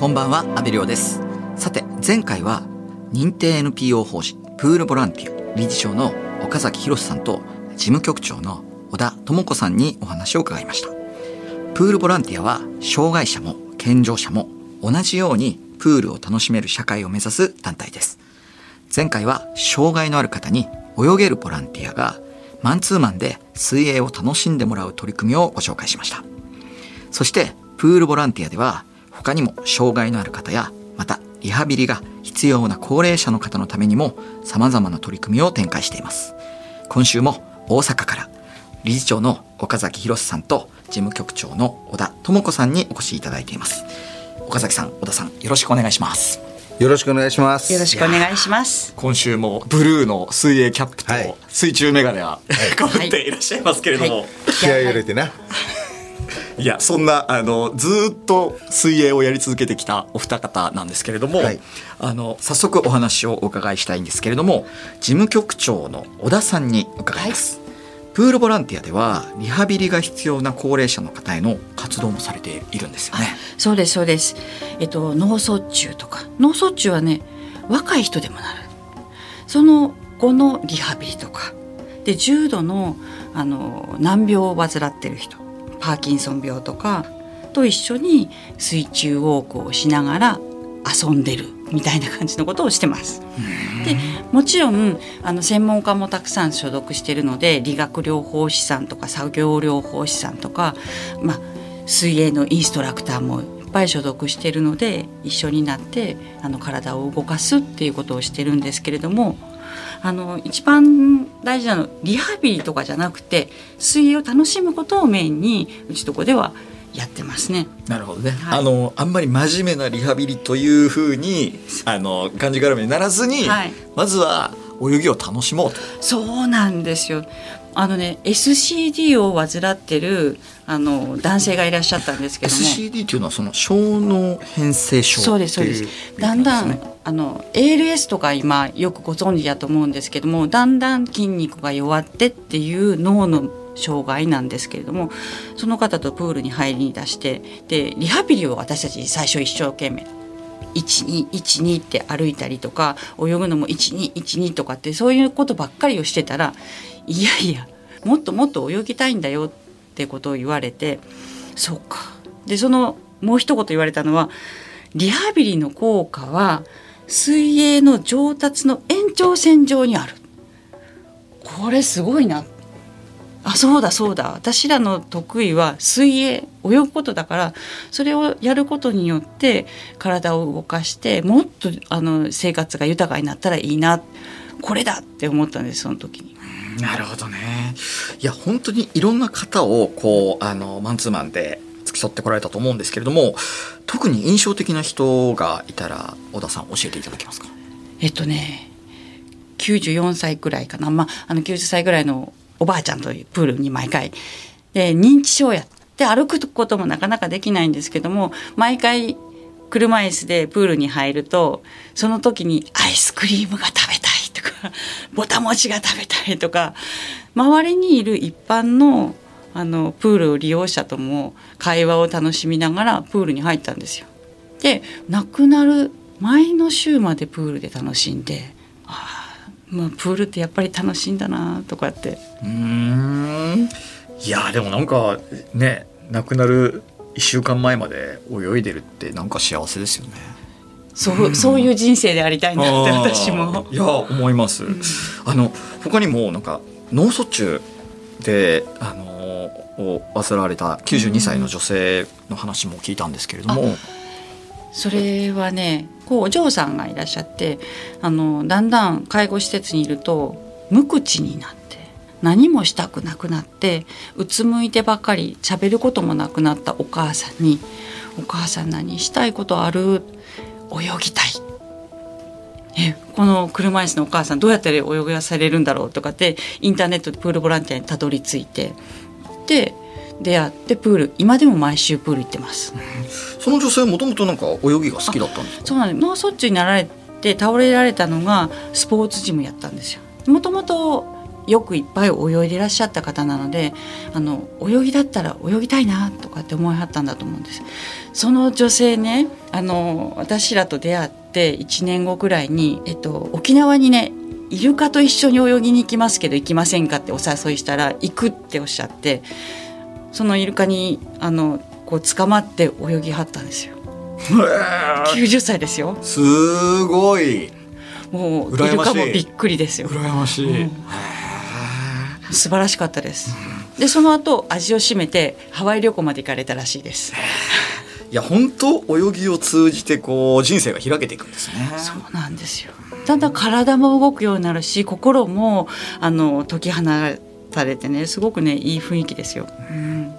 こんばんは阿部亮です。さて前回は認定 NPO 法人プールボランティア理事長の岡崎博さんと事務局長の小田智子さんにお話を伺いました。プールボランティアは障害者も健常者も同じようにプールを楽しめる社会を目指す団体です。前回は障害のある方に泳げるボランティアがマンツーマンで水泳を楽しんでもらう取り組みをご紹介しました。そしてプールボランティアでは他にも障害のある方やまたリハビリが必要な高齢者の方のためにも様々な取り組みを展開しています。今週も大阪から理事長の岡崎博さんと事務局長の小田智子さんにお越しいただいています。岡崎さん小田さんよろしくお願いします。よろしくお願いします。よろしくお願いします。今週もブルーの水泳キャップとはい。水中メガネはかぶっていらっしゃいますけれども、はい。気合い入れてな。いやそんなあのずーっと水泳をやり続けてきたお二方なんですけれども、はい。あの早速お話をお伺いしたいんですけれども事務局長の小田さんに伺います、プールボランティアではリハビリが必要な高齢者の方への活動もされているんですよね。そうですそうです。えっと脳卒中とか。脳卒中はね若い人でもなる。その後のリハビリとか。で重度のあの難病を患ってる人パーキンソン病とかと一緒に水中ウォークをしながら遊んでるみたいな感じのことをしてます。でもちろんあの専門家もたくさん所属しているので理学療法士さんとか作業療法士さんとか、まあ、水泳のインストラクターもいっぱい所属しているので一緒になってあの体を動かすっていうことをしてるんですけれどもあの一番大事なのリハビリとかじゃなくて水泳を楽しむことをメインにうちとこではやってますね。なるほどね、はいあのあんまり真面目なリハビリというふうにあの感じがらめにならずに、はいまずは泳ぎを楽しもうとそうなんですよ。あのね SCD を患ってるあの男性がいらっしゃったんですけども SCD というのはその小脳変性症そうですそうです。だんだん、あの ALS とか今よくご存知だと思うんですけどもだんだん筋肉が弱ってっていう脳の障害なんですけれどもその方とプールに入りに出してでリハビリを私たち最初一生懸命1212って歩いたりとか泳ぐのも1212とかってそういうことばっかりをしてたらいやいやもっともっと泳ぎたいんだよってことを言われてそうか。でそのもう一言言われたのはリハビリの効果は水泳の上達の延長線上にある。これすごいなあそうだそうだ。私らの得意は水泳泳ぐことだからそれをやることによって体を動かしてもっとあの生活が豊かになったらいいなこれだって思ったんですその時に。なるほどね。いや本当にいろんな方をこうあのマンツーマンで付き添ってこられたと思うんですけれども特に印象的な人がいたら小田さん教えていただけますか？えっとね94歳くらいかな、まあ、あの90歳ぐらいのおばあちゃんというプールに毎回で認知症やって歩くこともなかなかできないんですけども毎回車椅子でプールに入るとその時にアイスクリームが食べたいとか ぼたもちが食べたいとか周りにいる一般のあのプール利用者とも会話を楽しみながらプールに入ったんですよ。で亡くなる前の週までプールで楽しんでああまあプールってやっぱり楽しいんだなとかって。うーん。いやでもなんかね亡くなる1週間前まで泳いでるってなんか幸せですよね。そう,、そういう人生でありたいなって私も。いや思います、あの他にもなんか脳卒中であのを患われた92歳の女性の話も聞いたんですけれども、それはねこうお嬢さんがいらっしゃってあのだんだん介護施設にいると無口になって何もしたくなくなってうつむいてばかり喋ることもなくなったお母さんに「お母さん何したいことある？泳ぎたい」えこの車椅子のお母さんどうやって泳がされるんだろうとかってインターネットでプールボランティアにたどり着いて。で出会ってプール今でも毎週プール行ってます。その女性はもともとなんか泳ぎが好きだったんですか？そうなんです。脳卒中になられて倒れられたのがスポーツジムやったんですよ。もともとよくいっぱい泳いでいらっしゃった方なのであの泳ぎだったら泳ぎたいなとかって思いはったんだと思うんです。その女性ねあの私らと出会って1年後ぐらいに、えっと、沖縄にねイルカと一緒に泳ぎに行きますけど行きませんかってお誘いしたら行くっておっしゃってそのイルカにあのこう捕まって泳ぎはったんですよ。90歳ですよ。すごい。もうイルカもびっくりですよ。羨ましい、うん。素晴らしかったです。でその後味を占めてハワイ旅行まで行かれたらしいです。いや本当泳ぎを通じてこう人生が開けていくんですね。そうなんですよ。だんだん体も動くようになるし心もあの解き放たれてねすごくねいい雰囲気ですよ、うん。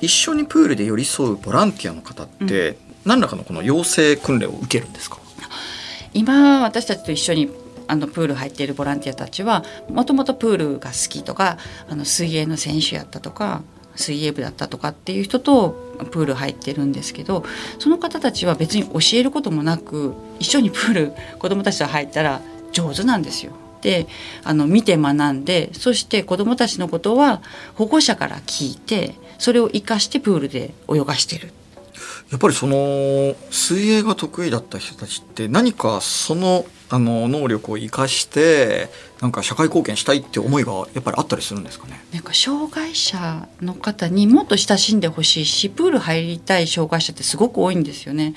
一緒にプールで寄り添うボランティアの方って、何らかのこの養成訓練を受けるんですか？今私たちと一緒にあのプール入っているボランティアたちはもともとプールが好きとかあの水泳の選手やったとか水泳部だったとかっていう人とプール入ってるんですけどその方たちは別に教えることもなく一緒にプール子どもたちと入ったら上手なんですよ。であの見て学んでそして子どもたちのことは保護者から聞いてそれを生かしてプールで泳がしてるやっぱりその水泳が得意だった人たちって何かそのあの能力を生かしてなんか社会貢献したいって思いがやっぱりあったりするんですかね？なんか障害者の方にもっと親しんでほしいしプール入りたい障害者ってすごく多いんですよね。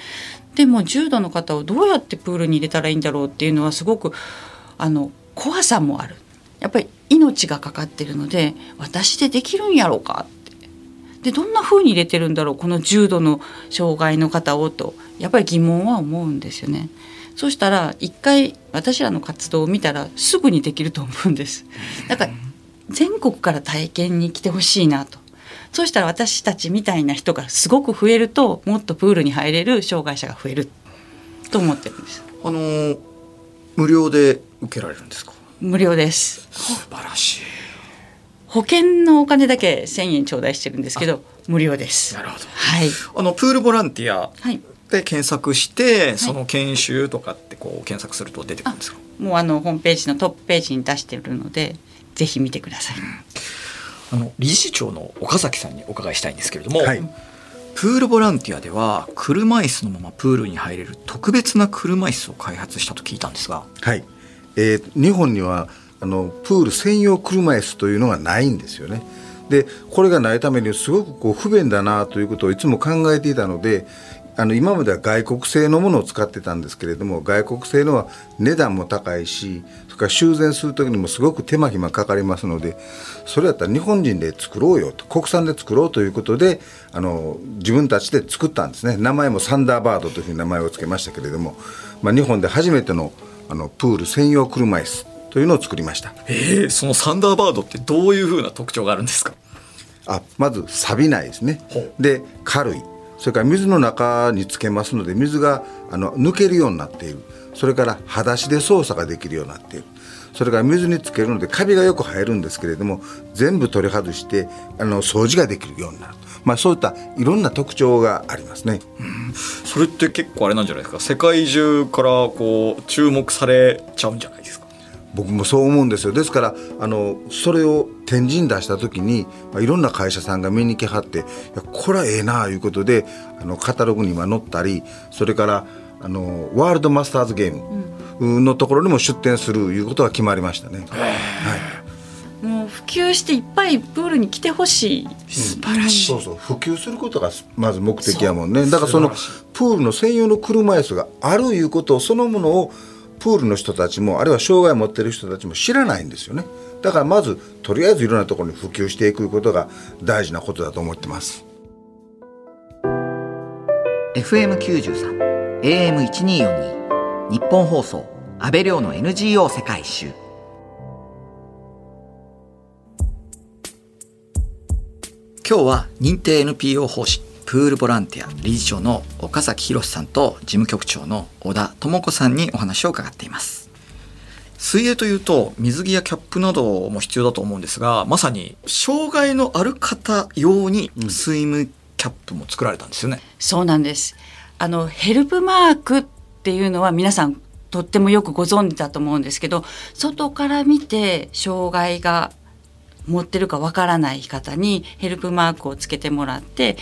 でも重度の方をどうやってプールに入れたらいいんだろうっていうのはすごくあの怖さもある。やっぱり命がかかってるので私でできるんやろうか？って。でどんな風に入れてるんだろう？この重度の障害の方をとやっぱり疑問は思うんですよね。そうしたら一回私らの活動を見たらすぐにできると思うんです。だから全国から体験に来てほしいなと。そうしたら私たちみたいな人がすごく増えるともっとプールに入れる障害者が増えると思ってるんです。あの無料で受けられるんですか？無料です。素晴らしい保険のお金だけ1000円頂戴してるんですけど無料です。なるほどはい。あのプールボランティアはい。で検索して、その研修とかってこう検索すると出てくるんですか？もうあのホームページのトップページに出してるのでぜひ見てください。あの理事長の岡崎さんにお伺いしたいんですけれども、はいプールボランティアでは車椅子のままプールに入れる特別な車椅子を開発したと聞いたんですがはい、えー日本にはあのプール専用車椅子というのがないんですよね。でこれがないためにすごくこう不便だなということをいつも考えていたのであの今までは外国製のものを使ってたんですけれども外国製のは値段も高いしから修繕する時にもすごく手間暇かかりますのでそれやったら日本人で作ろうよと国産で作ろうということであの自分たちで作ったんですね。名前もサンダーバードというふうに名前を付けましたけれども、まあ、日本で初めてのあのプール専用車椅子というのを作りました。えー、そのサンダーバードってどういうふうな特徴があるんですか？あまず錆びないですね。で軽い。それから水の中につけますので水があの抜けるようになっているそれから裸足で操作ができるようになっている。それから水につけるのでカビがよく生えるんですけれども全部取り外してあの掃除ができるようになるまあそういったいろんな特徴がありますね。それって結構あれなんじゃないですか？世界中からこう注目されちゃうんじゃないですか？僕もそう思うんですよ。ですからあのそれを展示に出した時に、まあ、いろんな会社さんが見に来はっていやこれはええなあいうことであのカタログには載ったりそれからあのワールドマスターズゲームのところにも出展するいうことが決まりましたね。もう普及していっぱいプールに来てほしい。素晴らしい。そうそう普及することがまず目的やもんね。だからそのプールの専用の車椅子があるいうことそのものをプールの人たちもあるいは障害を持ってる人たちも知らないんですよね。だからまずとりあえずいろんなところに普及していくことが大事なことだと思ってます。FM93 AM1242 日本放送安倍亮の NGO 世界一周。今日は認定 NPO 法師プールボランティア理事長の岡崎宏さんと事務局長の小田智子さんにお話を伺っています。水泳というと水着やキャップなども必要だと思うんですがまさに障害のある方用にスイムキャップも作られたんですよね、そうなんです。あのヘルプマークっていうのは皆さんとってもよくご存知だと思うんですけど外から見て障害が持ってるかわからない方にヘルプマークをつけてもらって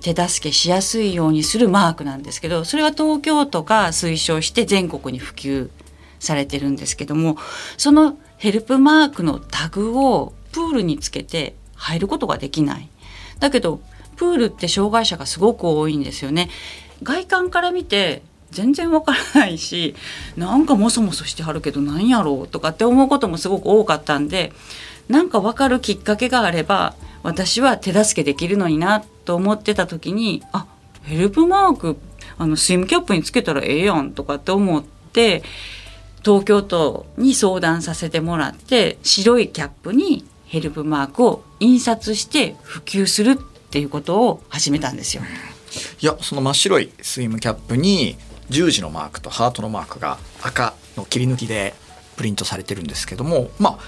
手助けしやすいようにするマークなんですけどそれは東京都が推奨して全国に普及されてるんですけどもそのヘルプマークのタグをプールにつけて入ることができない。だけどプールって障害者がすごく多いんですよね。外観から見て全然わからないしなんかもそもそしてはるけど何やろうとかって思うこともすごく多かったんでなんか分かるきっかけがあれば私は手助けできるのになと思ってた時にあヘルプマークあのスイムキャップにつけたらええやんとかって思って東京都に相談させてもらって白いキャップにヘルプマークを印刷して普及するっていうことを始めたんですよ。いやその真っ白いスイムキャップに十字のマークとハートのマークが赤の切り抜きでプリントされてるんですけどもまあ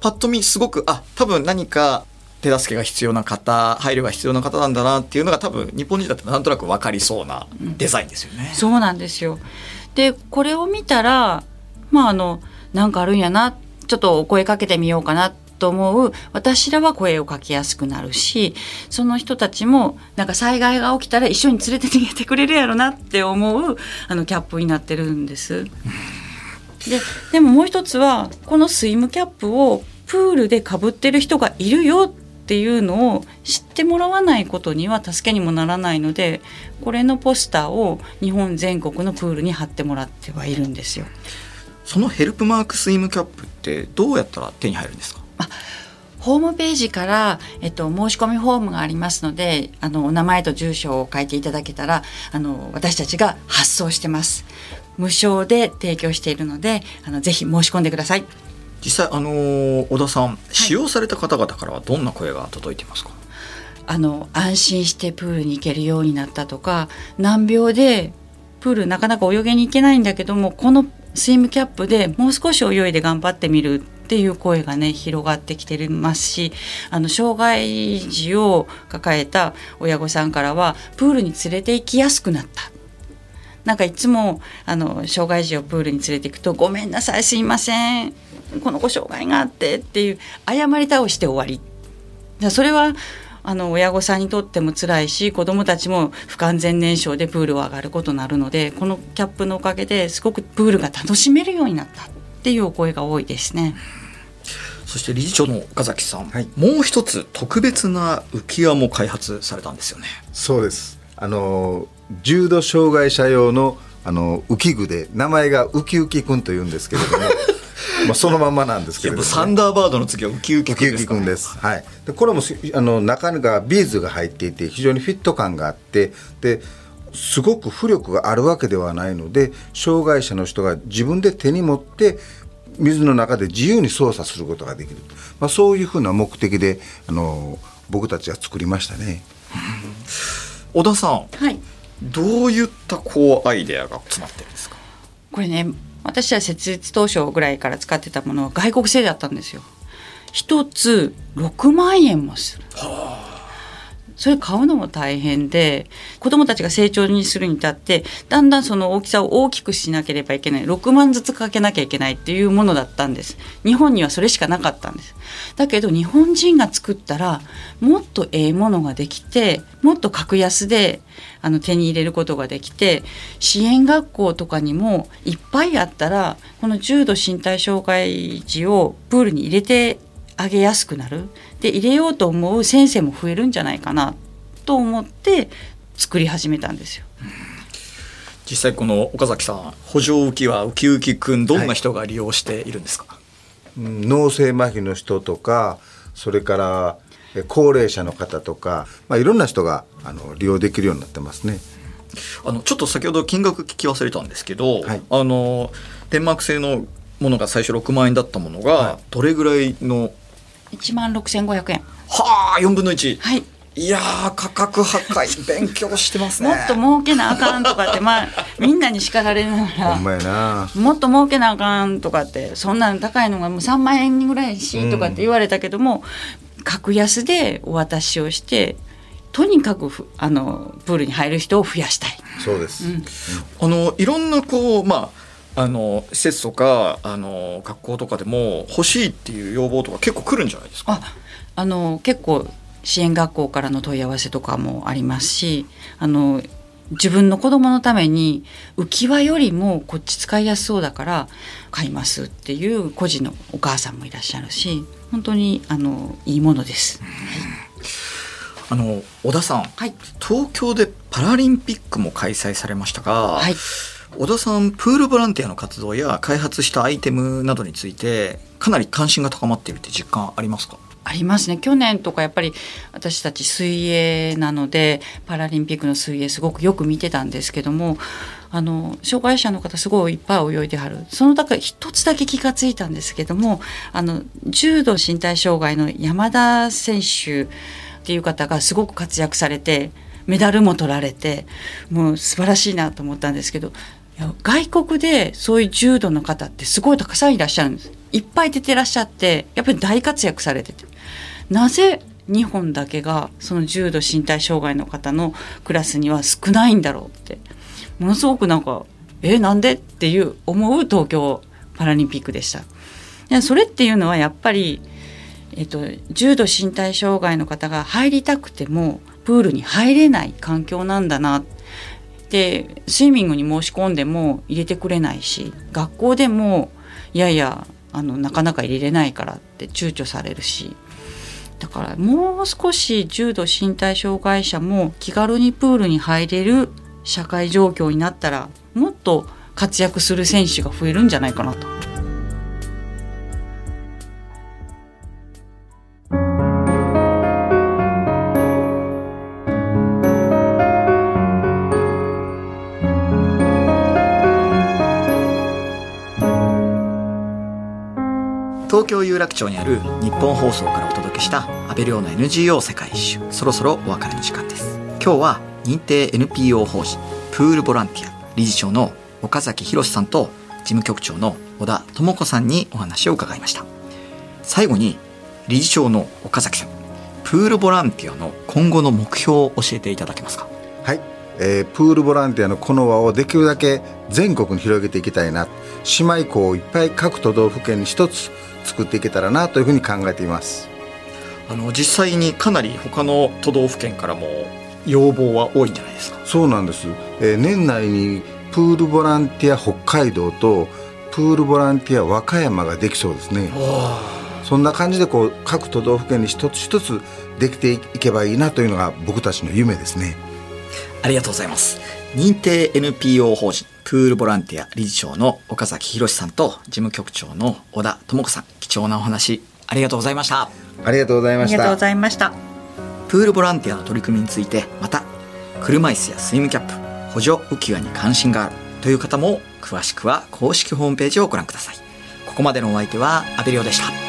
パッと見すごくあ多分何か手助けが必要な方配慮が必要な方なんだなっていうのが多分日本人だってなんとなく分かりそうなデザインですよね。うん、そうなんですよでこれを見たらまああのなんかあるんやなちょっとお声かけてみようかなっと思う私らは声をかけやすくなるしその人たちもなんか災害が起きたら一緒に連れて逃げてくれるやろなって思うあのキャップになってるんです。ででももう一つはこのスイムキャップをプールでかぶってる人がいるよっていうのを知ってもらわないことには助けにもならないのでこれのポスターを日本全国のプールに貼ってもらってはいるんですよ。そのヘルプマークスイムキャップってどうやったら手に入るんですか？あホームページから、えっと、申し込みフォームがありますのであのお名前と住所を書いていただけたらあの私たちが発送してます。無償で提供しているのであのぜひ申し込んでください。実際あの小田さん、使用された方々からはどんな声が届いていますか？あの安心してプールに行けるようになったとか難病でプールなかなか泳げに行けないんだけどもこのスイムキャップでもう少し泳いで頑張ってみるっていう声がね広がってきてますしあの障害児を抱えた親御さんからはプールに連れて行きやすくなった。なんかいつもあの障害児をプールに連れていくと「ごめんなさいすいません。この子障害があって」っていう謝り倒して終わり。それはあの親御さんにとっても辛いし子どもたちも不完全燃焼でプールを上がることになるのでこのキャップのおかげですごくプールが楽しめるようになった。っていうお声が多いですね。そして理事長の岡崎さん、はい、もう一つ特別な浮き輪も開発されたんですよね。そうですあの重度障害者用のあの浮き具で名前がウキウキくんというんですけれども まあ、そのままなんですけど、ね、サンダーバードの次はウキウキくんです、ね、です。はい。でこれもあの中がビーズが入っていて非常にフィット感があってですごく浮力があるわけではないので障害者の人が自分で手に持って水の中で自由に操作することができる、まあ、そういうふうな目的であの僕たちは作りましたね。小田さん、はい、どういったこうアイデアが詰まってるんですか？これね私は設立当初ぐらいから使ってたものは外国製だったんですよ。一つ6万円もする、はあそれ買うのも大変で子どもたちが成長にするに至ってだんだんその大きさを大きくしなければいけない6万ずつかけなきゃいけないっていうものだったんです。日本にはそれしかなかったんです。だけど日本人が作ったらもっとええものができてもっと格安であの手に入れることができて支援学校とかにもいっぱいあったらこの重度身体障害児をプールに入れてあげやすくなる。で入れようと思う先生も増えるんじゃないかなと思って作り始めたんですよ。実際この岡崎さん補助浮き輪ウキウキくんどんな人が利用しているんですか、はい、脳性麻痺の人とかそれから高齢者の方とか、まあ、いろんな人があの利用できるようになってますね。あのちょっと先ほど金額聞き忘れたんですけど、はい、あのデンマーク製のものが最初6万円だったものがどれぐらいの1万6500円。はあ4分の1はい。いや価格破壊。勉強してますね。もっと儲けなあかんとかってまあみんなに叱られながらもっと儲けなあかんとかってそんなの高いのがもう3万円ぐらいしとかって言われたけども、うん、格安でお渡しをしてとにかくあのプールに入る人を増やしたい。そうです、うん、あのいろんなこうまああの施設とかあの学校とかでも欲しいっていう要望とか結構来るんじゃないですか？ああの結構支援学校からの問い合わせとかもありますしあの自分の子供のために浮き輪よりもこっち使いやすそうだから買いますっていう個人のお母さんもいらっしゃるし本当にあのいいものです。あの小田さん、はい、東京でパラリンピックも開催されましたが、はい、小田さんプールボランティアの活動や開発したアイテムなどについてかなり関心が高まっているって実感ありますか？ありますね。去年とかやっぱり私たち水泳なのでパラリンピックの水泳すごくよく見てたんですけどもあの障害者の方すごいいっぱい泳いではる。その中一つだけ気がついたんですけどもあの重度身体障害の山田選手っていう方がすごく活躍されてメダルも取られてもう素晴らしいなと思ったんですけど外国でそういう重度の方ってすごいたくさんいらっしゃるんです。いっぱい出てらっしゃってやっぱり大活躍されてて。なぜ日本だけがその重度身体障害の方のクラスには少ないんだろうって。ものすごくなんかえなんでっていう思う東京パラリンピックでした。でそれっていうのはやっぱり、えっと、重度身体障害の方が入りたくてもプールに入れない環境なんだなってでスイミングに申し込んでも入れてくれないし学校でもいやいやあのなかなか入れれないからって躊躇されるしだからもう少し重度身体障害者も気軽にプールに入れる社会状況になったらもっと活躍する選手が増えるんじゃないかなと。町にある日本放送からお届けした安倍亮の NGO 世界一周。そろそろお別れの時間です。今日は認定 NPO 法人プールボランティア理事長の岡崎博さんと事務局長の小田智子さんにお話を伺いました。最後に理事長の岡崎さんプールボランティアの今後の目標を教えていただけますか？はい、えー、プールボランティアのこの輪をできるだけ全国に広げていきたいな。姉妹校をいっぱい各都道府県に一つ作っていけたらなというふうに考えています。あの実際にかなり他の都道府県からも要望は多いんじゃないですか？そうなんです、えー、年内にプールボランティア北海道とプールボランティア和歌山ができそうですね。そんな感じでこう各都道府県に一つ一つできていけばいいなというのが僕たちの夢ですね。ありがとうございます認定 NPO 法人プールボランティア理事長の岡崎博さんと事務局長の小田智子さん貴重なお話ありがとうございました。ありがとうございました。ありがとうございました。プールボランティアの取り組みについてまた車椅子やスイムキャップ補助浮き輪に関心がある。という方も詳しくは公式ホームページをご覧ください。ここまでのお相手は阿部亮でした